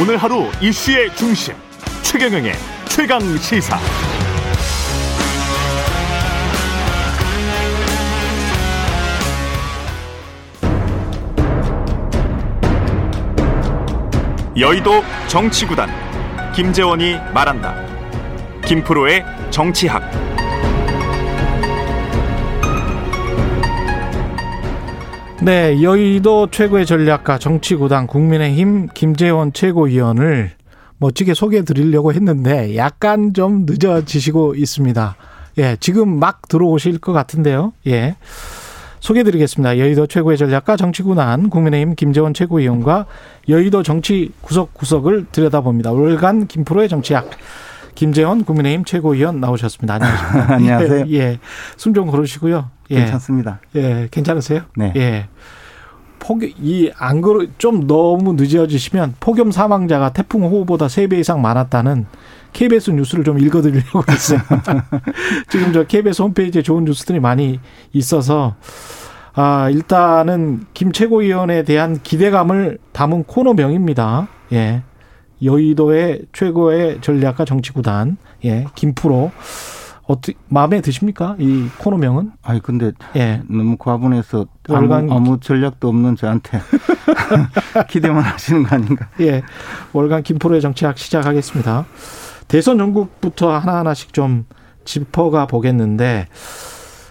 오늘 하루 이슈의 중심 최경영의 최강 시사. 여의도 정치구단 김재원이 말한다. 김프로의 정치학. 네, 여의도 최고의 전략가 정치구단 국민의힘 김재원 최고위원을 멋지게 소개해 드리려고 했는데 약간 좀 늦어지시고 있습니다. 예, 지금 막 들어오실 것 같은데요. 예. 소개해 드리겠습니다. 여의도 최고의 전략가 정치구단 국민의힘 김재원 최고위원과 여의도 정치 구석구석을 들여다봅니다. 월간 김프로의 정치학. 김재원 국민의힘 최고위원 나오셨습니다. 안녕하십니까? 안녕하세요. 예. 예. 숨 좀 고르시고요. 예. 괜찮습니다. 예. 괜찮으세요? 네. 예. 폭, 이, 안 그러, 좀 너무 늦어지시면 폭염 사망자가 태풍 호우보다 세 배 이상 많았다는 KBS 뉴스를 좀 읽어드리려고 했어요. 지금 저 KBS 홈페이지에 좋은 뉴스들이 많이 있어서, 아, 일단은 김 최고위원에 대한 기대감을 담은 코너명입니다. 예. 여의도의 최고의 전략가 정치구단, 예, 김프로. 어떻게, 마음에 드십니까? 이 코너명은? 아니, 근데 예. 너무 과분해서 월간 아무, 아무 전략도 없는 저한테 기대만 하시는 거 아닌가? 예. 월간 김프로의 정치학 시작하겠습니다. 대선 전국부터 하나하나씩 좀 짚어가 보겠는데,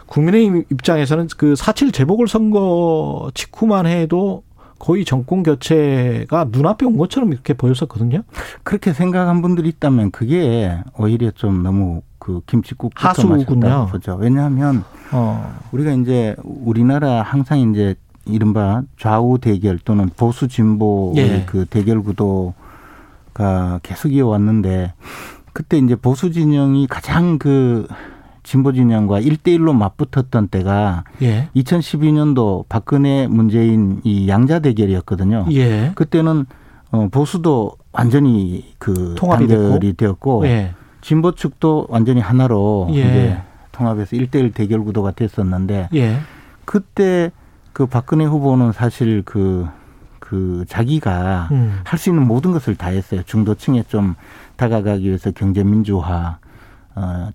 국민의힘 입장에서는 그4.7 재보궐 선거 직후만 해도 거의 정권 교체가 눈앞에 온 것처럼 이렇게 보였었거든요. 그렇게 생각한 분들이 있다면 그게 오히려 좀 너무 그 김치국 하수군요. 보죠. 왜냐하면 어. 우리가 이제 우리나라 항상 이제 이른바 좌우 대결 또는 보수 진보의 예. 그 대결 구도가 계속 이어왔는데 그때 이제 보수 진영이 가장 그 진보 진영과 일대일로 맞붙었던 때가 예. 2012년도 박근혜 문재인 이 양자 대결이었거든요. 예. 그때는 어 보수도 완전히 그 통합이 단결이 되었고 예. 진보 측도 완전히 하나로 예. 이제 통합해서 일대일 대결 구도가 됐었는데 예. 그때 그 박근혜 후보는 사실 그, 그 자기가 음. 할수 있는 모든 것을 다 했어요. 중도층에 좀 다가가기 위해서 경제 민주화 어,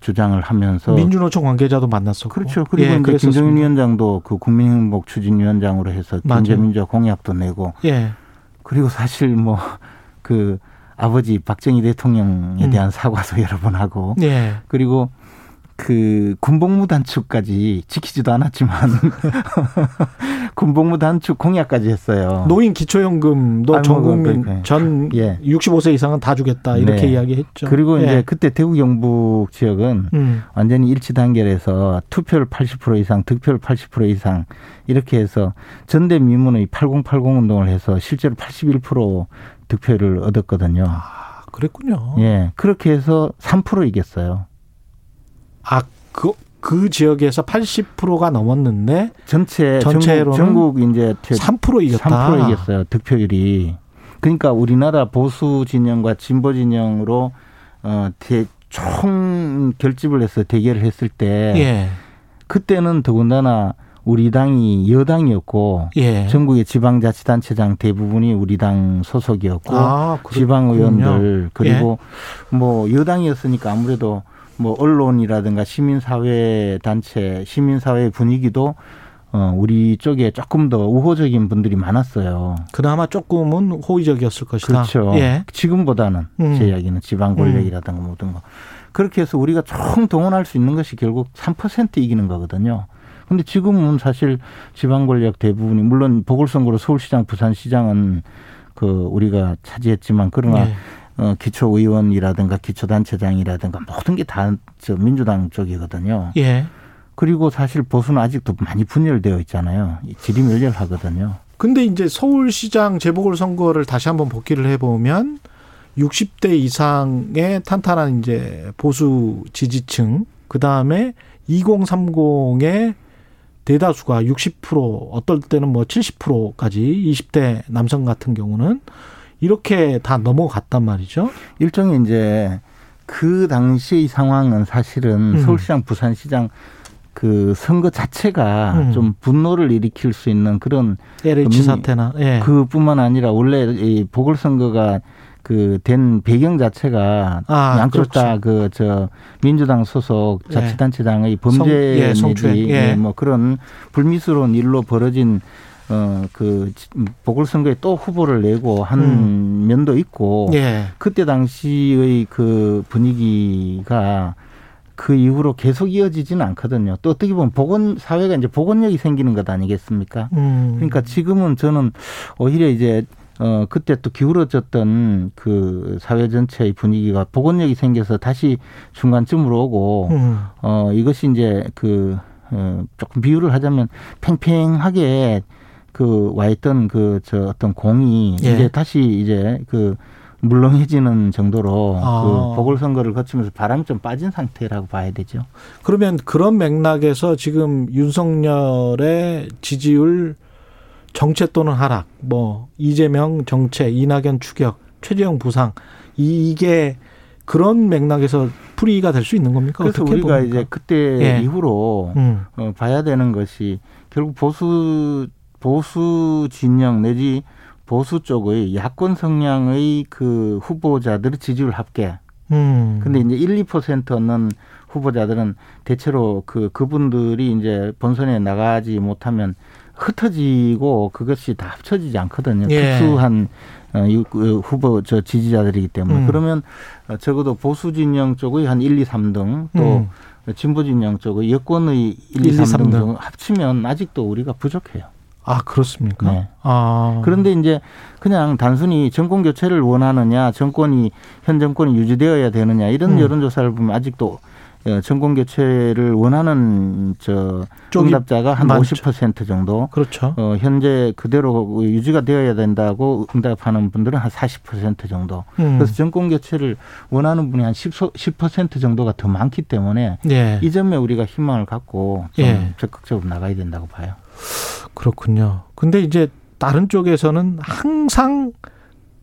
주장을 하면서 민주노총 관계자도 만났었고. 그렇죠. 그리고 예, 이제. 김정인 위원장도 그 국민행복 추진위원장으로 해서 맞아요. 경제 민주화 공약도 내고 예. 그리고 사실 뭐 그 아버지 박정희 대통령에 음. 대한 사과도 여러 번 하고 예. 그리고 그 군복무 단축까지 지키지도 않았지만 군복무 단축 공약까지 했어요. 노인 기초연금도 전 뭐, 국민 그, 전 예. 65세 이상은 다 주겠다 이렇게 네. 이야기했죠. 그리고 예. 이제 그때 대구 경북 지역은 음. 완전히 일치 단결해서 투표를 80% 이상, 득표를 80% 이상 이렇게 해서 전대 미문의 8080 운동을 해서 실제로 81% 득표를 얻었거든요. 아, 그랬군요. 예, 그렇게 해서 3% 이겼어요. 아, 그, 그 지역에서 80%가 넘었는데 전체 전체로는 전국, 전국 이제 3% 이겼다. 3% 이겼어요. 득표율이. 그러니까 우리나라 보수 진영과 진보 진영으로 어, 대, 총 결집을 해서 대결을 했을 때 예. 그때는 더군다나 우리 당이 여당이었고 예. 전국의 지방자치단체장 대부분이 우리 당 소속이었고 아, 그렇군요. 지방 의원들 그리고 뭐 여당이었으니까 아무래도 뭐 언론이라든가 시민사회 단체 시민사회 분위기도 어 우리 쪽에 조금 더 우호적인 분들이 많았어요. 그나마 조금은 호의적이었을 것이다. 그렇죠. 예. 지금보다는 음. 제 이야기는 지방 권력이라든가 모든 거 그렇게 해서 우리가 총 동원할 수 있는 것이 결국 3% 이기는 거거든요. 근데 지금은 사실 지방 권력 대부분이 물론 보궐선거로 서울시장, 부산시장은 그 우리가 차지했지만 그러나 예. 어, 기초의원이라든가 기초단체장이라든가 모든 게 다 저 민주당 쪽이거든요. 예. 그리고 사실 보수는 아직도 많이 분열되어 있잖아요. 지리멸렬하거든요. 근데 이제 서울시장 재보궐선거를 다시 한번 복귀를 해보면 60대 이상의 탄탄한 이제 보수 지지층, 그 다음에 2030의 대다수가 60% 어떨 때는 뭐 70%까지 20대 남성 같은 경우는 이렇게 다 넘어갔단 말이죠. 일종의 이제 그 당시의 상황은 사실은 음. 서울시장, 부산시장 그 선거 자체가 음. 좀 분노를 일으킬 수 있는 그런 LH 민- 사태나 예. 그뿐만 아니라 원래 이 보궐선거가 그 된 배경 자체가 아, 양쪽 그렇죠. 다그 저 민주당 소속 예. 자치단체장의 성- 범죄 예, 내지 성추행. 예. 예, 뭐 그런 불미스러운 일로 벌어진 어그 보궐선거에 또 후보를 내고 한 음. 면도 있고 예. 그때 당시의 그 분위기가 그 이후로 계속 이어지지는 않거든요. 또 어떻게 보면 보건 사회가 이제 보건력이 생기는 것 아니겠습니까? 음. 그러니까 지금은 저는 오히려 이제 어 그때 또 기울어졌던 그 사회 전체의 분위기가 보건력이 생겨서 다시 중간쯤으로 오고 음. 어 이것이 이제 그 어, 조금 비유를 하자면 팽팽하게 그 와 있던 그 저 어떤 공이 예. 이제 다시 이제 그 물렁해지는 정도로 아. 그 보궐선거를 거치면서 바람이 좀 빠진 상태라고 봐야 되죠. 그러면 그런 맥락에서 지금 윤석열의 지지율 정체 또는 하락, 뭐 이재명 정체, 이낙연 추격, 최재형 부상 이- 이게 그런 맥락에서 풀이가 될 수 있는 겁니까? 그래서 우리가 봅니까? 이제 그때 예. 이후로 음. 어, 봐야 되는 것이 결국 보수 보수 진영 내지 보수 쪽의 야권 성향의 그 후보자들의 지지율 합계. 음. 근데 이제 1, 2% 얻는 후보자들은 대체로 그 그분들이 이제 본선에 나가지 못하면 흩어지고 그것이 다 합쳐지지 않거든요. 예. 특수한 어, 이- 그 후보 저 지지자들이기 때문에 음. 그러면 어, 적어도 보수 진영 쪽의 한 1, 2, 3등 또 음. 진보 진영 쪽의 여권의 1, 2, 1, 2, 3등 3등. 등 합치면 아직도 우리가 부족해요. 아 그렇습니까? 네. 아 그런데 이제 그냥 단순히 정권 교체를 원하느냐, 정권이 현 정권이 유지되어야 되느냐 이런 음. 여론조사를 보면 아직도 어, 정권 교체를 원하는 저 응답자가 한 많죠. 50% 정도. 그렇죠. 어, 현재 그대로 유지가 되어야 된다고 응답하는 분들은 한40% 정도. 음. 그래서 정권 교체를 원하는 분이 한 10, 10% 정도가 더 많기 때문에 예. 이 점에 우리가 희망을 갖고 좀 예. 적극적으로 나가야 된다고 봐요. 그렇군요. 근데 이제 다른 쪽에서는 항상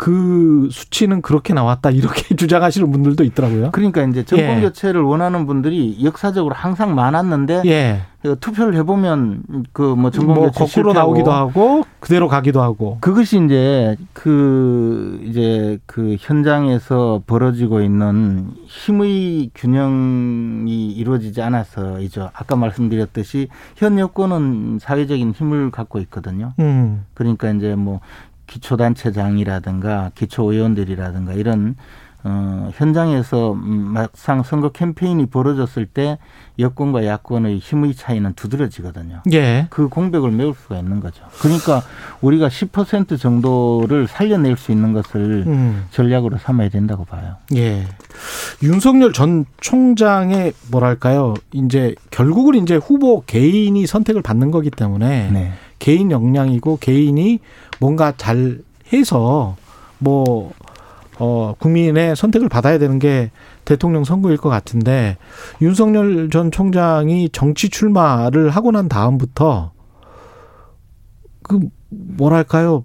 그 수치는 그렇게 나왔다 이렇게 주장하시는 분들도 있더라고요. 그러니까 이제 정권 예. 교체를 원하는 분들이 역사적으로 항상 많았는데 예. 그 투표를 해보면 그 뭐 정권 뭐 교체 거꾸로 나오기도 하고 그대로 가기도 하고. 그것이 이제 그 이제 그 현장에서 벌어지고 있는 힘의 균형이 이루어지지 않아서이죠. 아까 말씀드렸듯이 현 여권은 사회적인 힘을 갖고 있거든요. 음. 그러니까 이제 뭐 기초단체장이라든가 기초의원들이라든가 이런 어, 현장에서 음, 막상 선거 캠페인이 벌어졌을 때 여권과 야권의 힘의 차이는 두드러지거든요. 예. 그 공백을 메울 수가 있는 거죠. 그러니까 우리가 10% 정도를 살려낼 수 있는 것을 음. 전략으로 삼아야 된다고 봐요. 예. 윤석열 전 총장의 뭐랄까요? 이제 결국은 이제 후보 개인이 선택을 받는 거기 때문에 네. 개인 역량이고 개인이 뭔가 잘 해서 뭐 어, 국민의 선택을 받아야 되는 게 대통령 선거일 것 같은데 윤석열 전 총장이 정치 출마를 하고 난 다음부터 그 뭐랄까요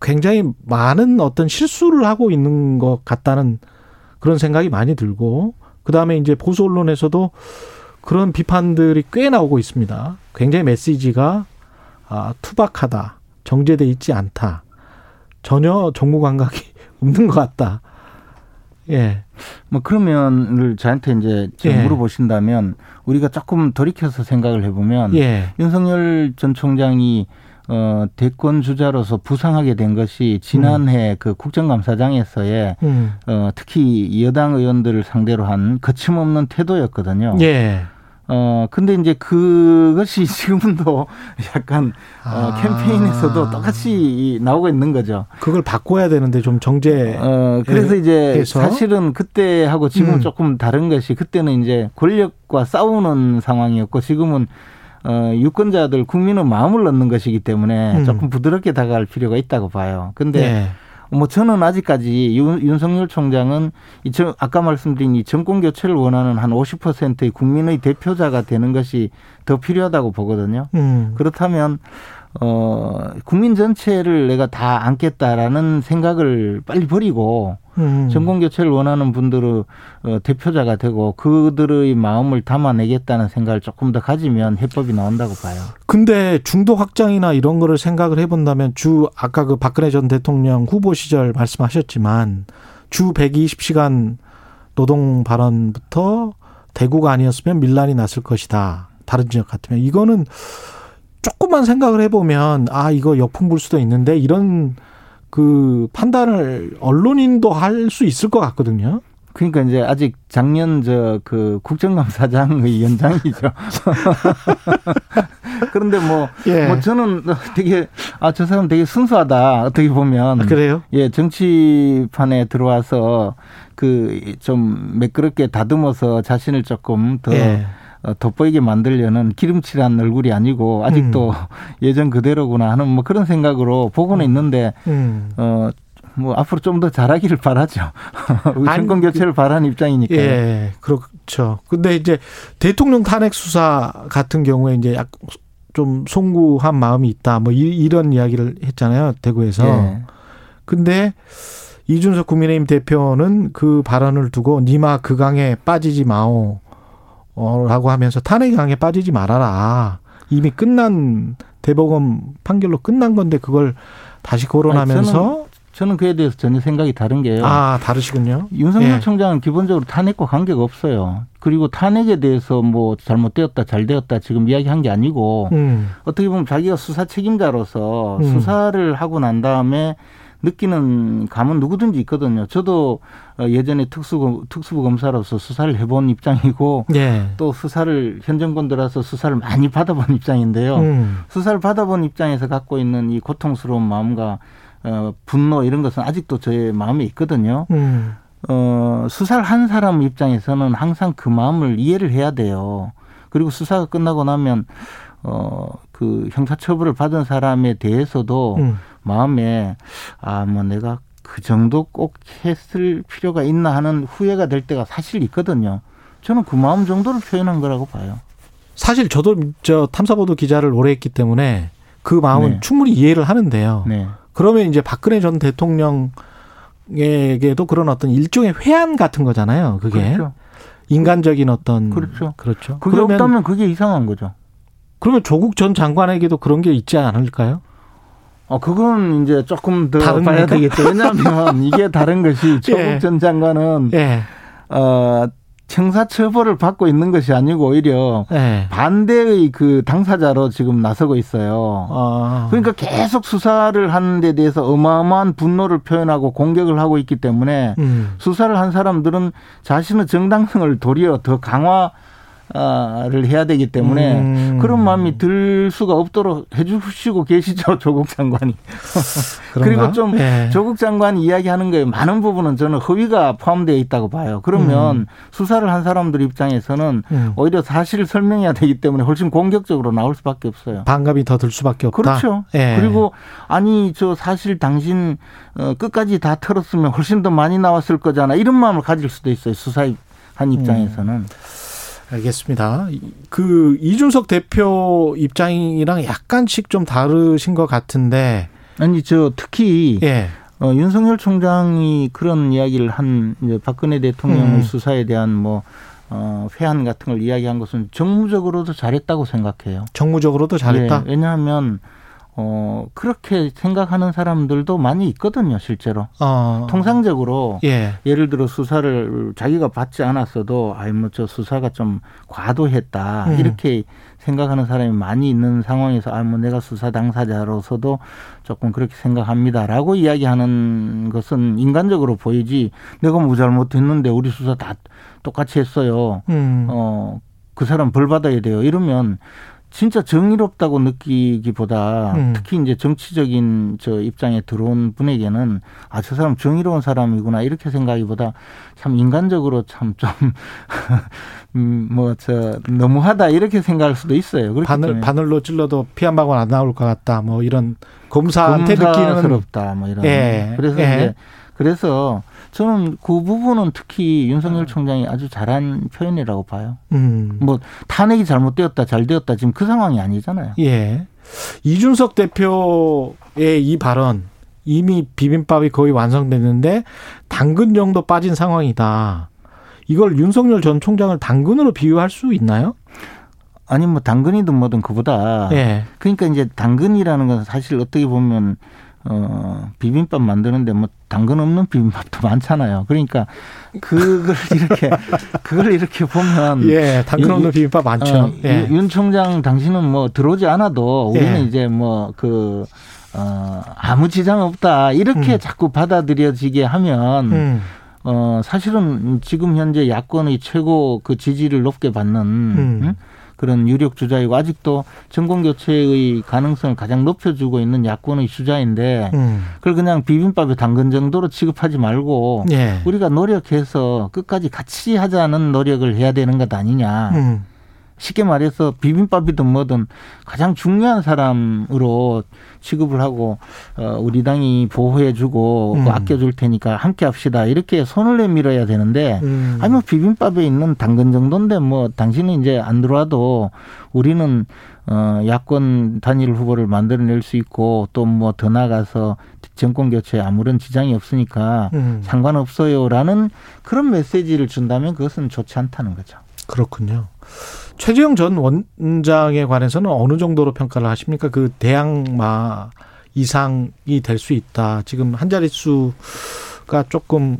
굉장히 많은 어떤 실수를 하고 있는 것 같다는 그런 생각이 많이 들고 그 다음에 이제 보수 언론에서도 그런 비판들이 꽤 나오고 있습니다. 굉장히 메시지가 아, 투박하다, 정제돼 있지 않다, 전혀 정무 감각이 없는 것 같다. 예, 뭐 그러면을 저한테 이제 지금 예. 물어보신다면 우리가 조금 돌이켜서 생각을 해보면 예, 윤석열 전 총장이 어, 대권 주자로서 부상하게 된 것이 지난해 그 국정감사장에서의 음, 어, 특히 여당 의원들을 상대로 한 거침없는 태도였거든요. 예. 어, 근데 이제 그것이 지금도 약간 어, 아. 캠페인에서도 똑같이 나오고 있는 거죠. 그걸 바꿔야 되는데 좀 정제. 어, 그래서 예, 이제 해서? 사실은 그때하고 지금은 음. 조금 다른 것이 그때는 이제 권력과 싸우는 상황이었고 지금은 어, 유권자들 국민의 마음을 얻는 것이기 때문에 음. 조금 부드럽게 다가갈 필요가 있다고 봐요. 근데 예. 뭐 저는 아직까지 윤, 윤석열 총장은 이 저, 아까 말씀드린 이 정권 교체를 원하는 한 50%의 국민의 대표자가 되는 것이 더 필요하다고 보거든요. 음, 그렇다면 어 국민 전체를 내가 다 안겠다라는 생각을 빨리 버리고 음. 정권 교체를 원하는 분들의 어, 대표자가 되고 그들의 마음을 담아내겠다는 생각을 조금 더 가지면 해법이 나온다고 봐요. 근데 중도 확장이나 이런 거를 생각을 해본다면 주 아까 그 박근혜 전 대통령 후보 시절 말씀하셨지만 주 120시간 노동 발언부터 대구가 아니었으면 밀란이 났을 것이다. 다른 지역 같으면 이거는 조금만 생각을 해보면 아 이거 역풍 불 수도 있는데 이런 그 판단을 언론인도 할 수 있을 것 같거든요. 그러니까 이제 아직 작년 저 그 국정감사장의 연장이죠. 그런데 뭐, 예. 뭐 저는 되게 아 저 사람 되게 순수하다 어떻게 보면 아, 그래요? 예 정치판에 들어와서 그 좀 매끄럽게 다듬어서 자신을 조금 더 예. 어, 돋보이게 만들려는 기름칠한 얼굴이 아니고 아직도 음. 예전 그대로구나 하는 뭐 그런 생각으로 보고는 음. 있는데 음. 어. 뭐 앞으로 좀 더 잘하기를 바라죠. 정권 교체를 바라는 입장이니까. 예, 그렇죠. 근데 이제 대통령 탄핵 수사 같은 경우에 이제 약 좀 송구한 마음이 있다. 뭐 이 런 이야기를 했잖아요. 대구에서. 예. 근데 이준석 국민의힘 대표는 그 발언을 두고 니마 그 강에 빠지지 마오. 라고 하면서 탄핵강에 빠지지 말아라. 이미 끝난 대법원 판결로 끝난 건데 그걸 다시 거론하면서 저는, 저는, 그에 대해서 전혀 생각이 다른 게요. 아 다르시군요. 윤석열 예. 총장은 기본적으로 탄핵과 관계가 없어요. 그리고 탄핵에 대해서 뭐 잘못되었다 잘되었다 지금 이야기한 게 아니고 음. 어떻게 보면 자기가 수사 책임자로서 음. 수사를 하고 난 다음에 느끼는 감은 누구든지 있거든요. 저도 어, 예전에 특수부, 특수부 검사로서 수사를 해본 입장이고 네. 또 수사를 현 정권 들어서 수사를 많이 받아본 입장인데요. 음. 수사를 받아본 입장에서 갖고 있는 이 고통스러운 마음과 어, 분노 이런 것은 아직도 저의 마음에 있거든요. 음. 어, 수사를 한 사람 입장에서는 항상 그 마음을 이해를 해야 돼요. 그리고 수사가 끝나고 나면 어, 그 형사처벌을 받은 사람에 대해서도 음. 마음에 아 뭐 내가 그 정도 꼭 했을 필요가 있나 하는 후회가 될 때가 사실 있거든요. 저는 그 마음 정도를 표현한 거라고 봐요. 사실 저도 저 탐사보도 기자를 오래 했기 때문에 그 마음은 네. 충분히 이해를 하는데요. 네. 그러면 이제 박근혜 전 대통령에게도 그런 어떤 일종의 회한 같은 거잖아요. 그게 그렇죠. 인간적인 어떤 그렇죠. 그렇죠. 그게 그러면, 없다면 그게 이상한 거죠. 그러면 조국 전 장관에게도 그런 게 있지 않을까요? 어, 그건 이제 조금 더 봐야 겁니까? 되겠죠. 왜냐하면 이게 다른 것이 조국 예. 전 장관은 예. 어, 형사 처벌을 받고 있는 것이 아니고 오히려 예. 반대의 그 당사자로 지금 나서고 있어요. 아. 그러니까 계속 수사를 하는 데 대해서 어마어마한 분노를 표현하고 공격을 하고 있기 때문에 음. 수사를 한 사람들은 자신의 정당성을 도리어 더 강화 를 해야 되기 때문에 음. 그런 마음이 들 수가 없도록 해주시고 계시죠 조국 장관이. 그리고 좀 네. 조국 장관이 이야기하는 거에 많은 부분은 저는 허위가 포함되어 있다고 봐요. 그러면 음. 수사를 한 사람들 입장에서는 음. 오히려 사실을 설명해야 되기 때문에 훨씬 공격적으로 나올 수밖에 없어요. 반감이 더 들 수밖에 없다. 그렇죠. 네. 그리고 아니 저 사실 당신 어, 끝까지 다 털었으면 훨씬 더 많이 나왔을 거잖아 이런 마음을 가질 수도 있어요 수사 한 입장에서는. 음. 알겠습니다. 그 이준석 대표 입장이랑 약간씩 좀 다르신 것 같은데. 아니 저 특히 예. 어, 윤석열 총장이 그런 이야기를 한 이제 박근혜 대통령의 음. 수사에 대한 뭐 어, 회한 같은 걸 이야기한 것은 정무적으로도 잘했다고 생각해요. 정무적으로도 잘했다. 네, 왜냐하면 어, 그렇게 생각하는 사람들도 많이 있거든요, 실제로. 어. 통상적으로 예. 를 들어 수사를 자기가 받지 않았어도 아이 뭐 저 수사가 좀 과도했다. 음. 이렇게 생각하는 사람이 많이 있는 상황에서 아 뭐 내가 수사 당사자로서도 조금 그렇게 생각합니다라고 이야기하는 것은 인간적으로 보이지 내가 뭐 잘못했는데 우리 수사 다 똑같이 했어요. 음. 어, 그 사람 벌 받아야 돼요. 이러면 진짜 정의롭다고 느끼기보다 음. 특히 이제 정치적인 저 입장에 들어온 분에게는 아 저 사람 정의로운 사람이구나 이렇게 생각하기보다 참 인간적으로 참좀 음, 뭐저 너무하다 이렇게 생각할 수도 있어요. 바늘 바늘로 찔러도 피 한 방울 안 나올 것 같다. 뭐 이런 검사한테 느끼는 스럽다. 뭐 이런. 예. 그래서 예. 이제 그래서 저는 그 부분은 특히 윤석열 아. 총장이 아주 잘한 표현이라고 봐요. 음. 뭐 탄핵이 잘못되었다, 잘 되었다 지금 그 상황이 아니잖아요. 예. 이준석 대표의 이 발언 이미 비빔밥이 거의 완성됐는데 당근 정도 빠진 상황이다. 이걸 윤석열 전 총장을 당근으로 비유할 수 있나요? 아니 뭐 당근이든 뭐든 그보다 예. 그러니까 이제 당근이라는 건 사실 어떻게 보면 어 비빔밥 만드는데 뭐 당근 없는 비빔밥도 많잖아요. 그러니까 그걸 이렇게 그걸 이렇게 보면 예, 당근 없는 비빔밥 많죠. 어, 예. 윤 총장 당신은 뭐 들어오지 않아도 우리는 예. 이제 뭐그 어, 아무 지장 없다 이렇게 음. 자꾸 받아들여지게 하면 음, 어 사실은 지금 현재 야권의 최고 그 지지를 높게 받는 음. 응? 그런 유력 주자이고 아직도 정권 교체의 가능성을 가장 높여주고 있는 야권의 주자인데 음. 그걸 그냥 비빔밥에 당근 정도로 취급하지 말고 예. 우리가 노력해서 끝까지 같이 하자는 노력을 해야 되는 것 아니냐. 음. 쉽게 말해서 비빔밥이든 뭐든 가장 중요한 사람으로 취급을 하고 어, 우리 당이 보호해주고 음. 그 아껴줄 테니까 함께 합시다 이렇게 손을 내밀어야 되는데 음. 아니 뭐 비빔밥에 있는 당근 정도인데 뭐 당신은 이제 안 들어와도 우리는 어 야권 단일 후보를 만들어낼 수 있고 또 뭐 더 나가서 정권 교체에 아무런 지장이 없으니까 음. 상관없어요라는 그런 메시지를 준다면 그것은 좋지 않다는 거죠. 그렇군요. 최재형 전 원장에 관해서는 어느 정도로 평가를 하십니까? 그 대항마 이상이 될 수 있다. 지금 한 자릿수가 조금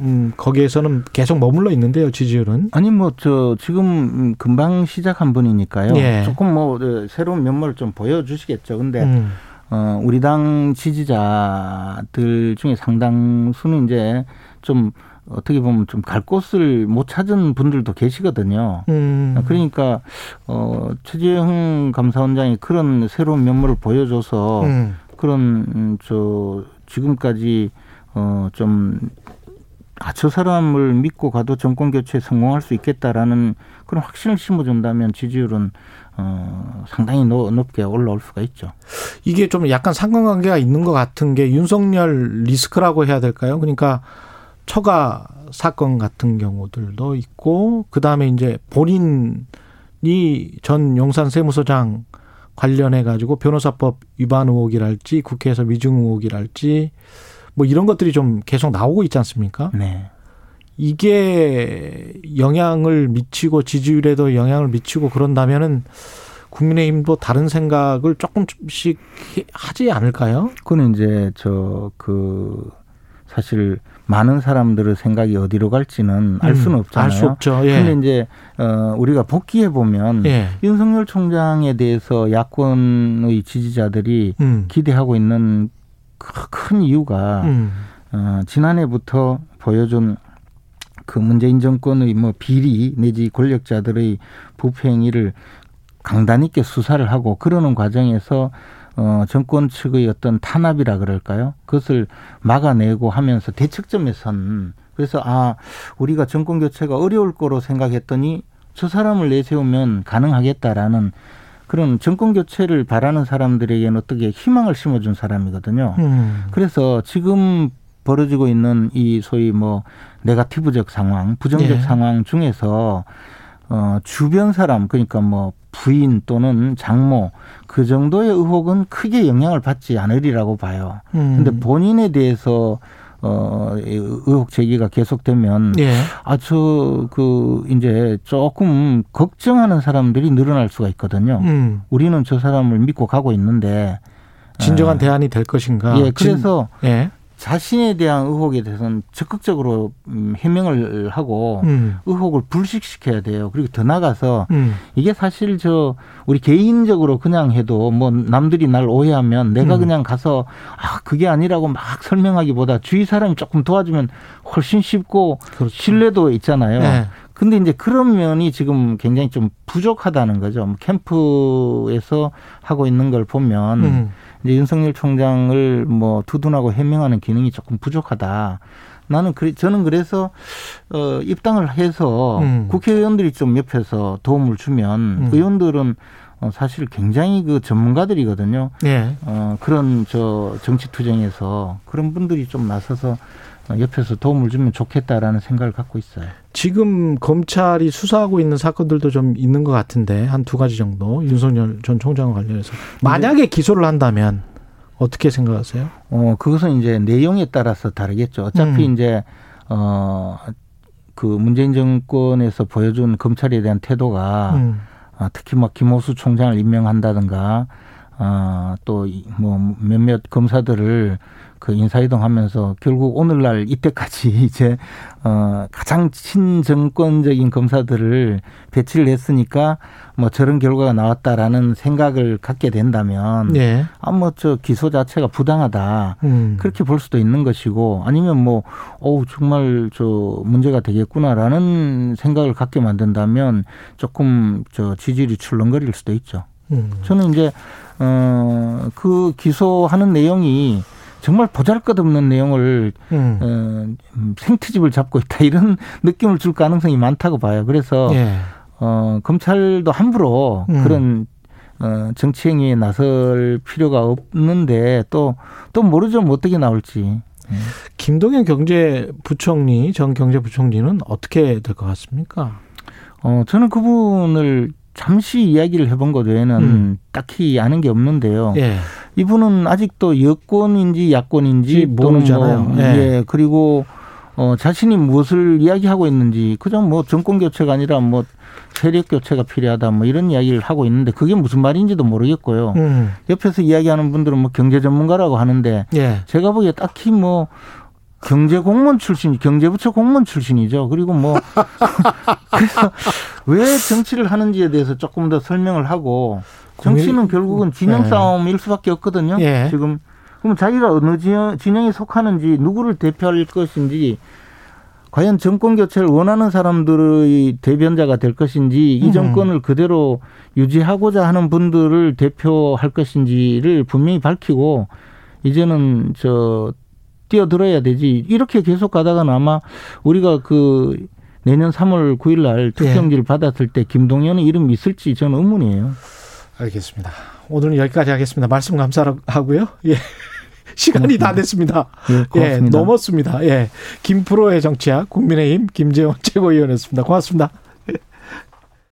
음, 거기에서는 계속 머물러 있는데요, 지지율은. 아니 뭐 저 지금 음, 금방 시작한 분이니까요. 예. 조금 뭐 어, 새로운 면모를 좀 보여주시겠죠. 근데 음. 어 우리 당 지지자들 중에 상당수는 이제 좀 어떻게 보면 좀 갈 곳을 못 찾은 분들도 계시거든요. 음. 그러니까 어 최재형 감사원장이 그런 새로운 면모를 보여줘서 음. 그런 음, 저 지금까지 어좀 아, 저 사람을 믿고 가도 정권 교체에 성공할 수 있겠다라는 그런 확신을 심어준다면 지지율은 어, 상당히 노, 높게 올라올 수가 있죠. 이게 좀 약간 상관관계가 있는 것 같은 게 윤석열 리스크라고 해야 될까요? 그러니까 처가 사건 같은 경우들도 있고 그 다음에 이제 본인이 전 용산 세무서장 관련해 가지고 변호사법 위반 의혹이랄지 국회에서 위증 의혹이랄지 뭐 이런 것들이 좀 계속 나오고 있지 않습니까? 네. 이게 영향을 미치고 지지율에도 영향을 미치고 그런다면은 국민의힘도 다른 생각을 조금씩 하지 않을까요? 그는 이제 저 그 사실 많은 사람들의 생각이 어디로 갈지는 알 수는 음, 없잖아요. 알수 없죠. 예. 근데 이제 어 우리가 복귀해 보면 예. 윤석열 총장에 대해서 야권의 지지자들이 음. 기대하고 있는 그큰 이유가 음. 어, 지난해부터 보여준 그 문재인 정권의 뭐 비리 내지 권력자들의 부패 행위를 강단 있게 수사를 하고 그러는 과정에서 어, 정권 측의 어떤 탄압이라 그럴까요? 그것을 막아내고 하면서 대척점에 선 그래서 아 우리가 정권 교체가 어려울 거로 생각했더니 저 사람을 내세우면 가능하겠다라는 그런 정권 교체를 바라는 사람들에게는 어떻게 희망을 심어준 사람이거든요. 음. 그래서 지금 벌어지고 있는 이 소위 뭐 네가티브적 상황, 부정적 예. 상황 중에서 어 주변 사람 그러니까 뭐 부인 또는 장모 그 정도의 의혹은 크게 영향을 받지 않으리라고 봐요. 음. 근데 본인에 대해서 어이 의혹 제기가 계속되면 예. 아저그 이제 조금 걱정하는 사람들이 늘어날 수가 있거든요. 음. 우리는 저 사람을 믿고 가고 있는데 진정한 어, 대안이 될 것인가? 예, 그래서 진- 예. 자신에 대한 의혹에 대해서는 적극적으로 음, 해명을 하고 음. 의혹을 불식시켜야 돼요. 그리고 더 나가서 음. 이게 사실 저 우리 개인적으로 그냥 해도 뭐 남들이 날 오해하면 내가 음. 그냥 가서 아 그게 아니라고 막 설명하기보다 주위 사람이 조금 도와주면 훨씬 쉽고 그렇죠. 신뢰도 있잖아요. 예. 근데 이제 그런 면이 지금 굉장히 좀 부족하다는 거죠. 뭐 캠프에서 하고 있는 걸 보면 음. 이제 윤석열 총장을 뭐 두둔하고 해명하는 기능이 조금 부족하다. 나는 그래 저는 그래서 어 입당을 해서 음. 국회의원들이 좀 옆에서 도움을 주면 음. 의원들은 어 사실 굉장히 그 전문가들이거든요. 예. 어 그런 저 정치 투쟁에서 그런 분들이 좀 나서서 어, 옆에서 도움을 주면 좋겠다라는 생각을 갖고 있어요. 지금 검찰이 수사하고 있는 사건들도 좀 있는 것 같은데 한 두 가지 정도 윤석열 전 총장과 관련해서 만약에 기소를 한다면 어떻게 생각하세요? 어, 그것은 이제 내용에 따라서 다르겠죠. 어차피 음. 이제, 어, 그 문재인 정권에서 보여준 검찰에 대한 태도가 음. 아, 특히 막 김호수 총장을 임명한다든가 아, 또뭐 몇몇 검사들을 그 인사이동 하면서 결국 오늘날 이때까지 이제 어 가장 친정권적인 검사들을 배치를 했으니까 뭐 저런 결과가 나왔다라는 생각을 갖게 된다면 예. 아뭐 저 기소 자체가 부당하다 음. 그렇게 볼 수도 있는 것이고 아니면 뭐 어우 정말 저 문제가 되겠구나라는 생각을 갖게 만든다면 조금 저 지지율이 출렁거릴 수도 있죠. 음. 저는 이제 어그 기소하는 내용이 정말 보잘것없는 내용을 음. 어, 생트집을 잡고 있다 이런 느낌을 줄 가능성이 많다고 봐요. 그래서 예. 어, 검찰도 함부로 음. 그런 어, 정치 행위에 나설 필요가 없는데 또또 모르죠 뭐 어떻게 나올지. 예. 김동연 경제부총리 전 경제부총리는 어떻게 될 것 같습니까? 어 저는 그분을 잠시 이야기를 해본 것 외에는 음. 딱히 아는 게 없는데요. 예. 이분은 아직도 여권인지 야권인지 모르잖아요. 뭐, 예. 예. 그리고 어 자신이 무엇을 이야기하고 있는지 그냥 뭐 정권 교체가 아니라 뭐 세력 교체가 필요하다 뭐 이런 이야기를 하고 있는데 그게 무슨 말인지도 모르겠고요. 음. 옆에서 이야기하는 분들은 뭐 경제 전문가라고 하는데 예. 제가 보기에 딱히 뭐 경제 공무원 출신, 경제부처 공무원 출신이죠. 그리고 뭐 그래서 왜 정치를 하는지에 대해서 조금 더 설명을 하고 정치는 결국은 진영 네. 싸움일 수밖에 없거든요. 예. 지금 그럼 자기가 어느 진영에 속하는지 누구를 대표할 것인지 과연 정권 교체를 원하는 사람들의 대변자가 될 것인지 이 음. 정권을 그대로 유지하고자 하는 분들을 대표할 것인지를 분명히 밝히고 이제는 저 뛰어들어야 되지. 이렇게 계속 가다가는 아마 우리가 그 내년 3월 9일 날 특정지를 예. 받았을 때 김동연의 이름이 있을지 저는 의문이에요. 알겠습니다. 오늘은 여기까지 하겠습니다. 말씀 감사하고요. 예. 시간이 고맙습니다. 다 됐습니다. 예, 예, 넘었습니다. 예. 김프로의 정치학 국민의힘 김재원 최고위원이었습니다. 고맙습니다.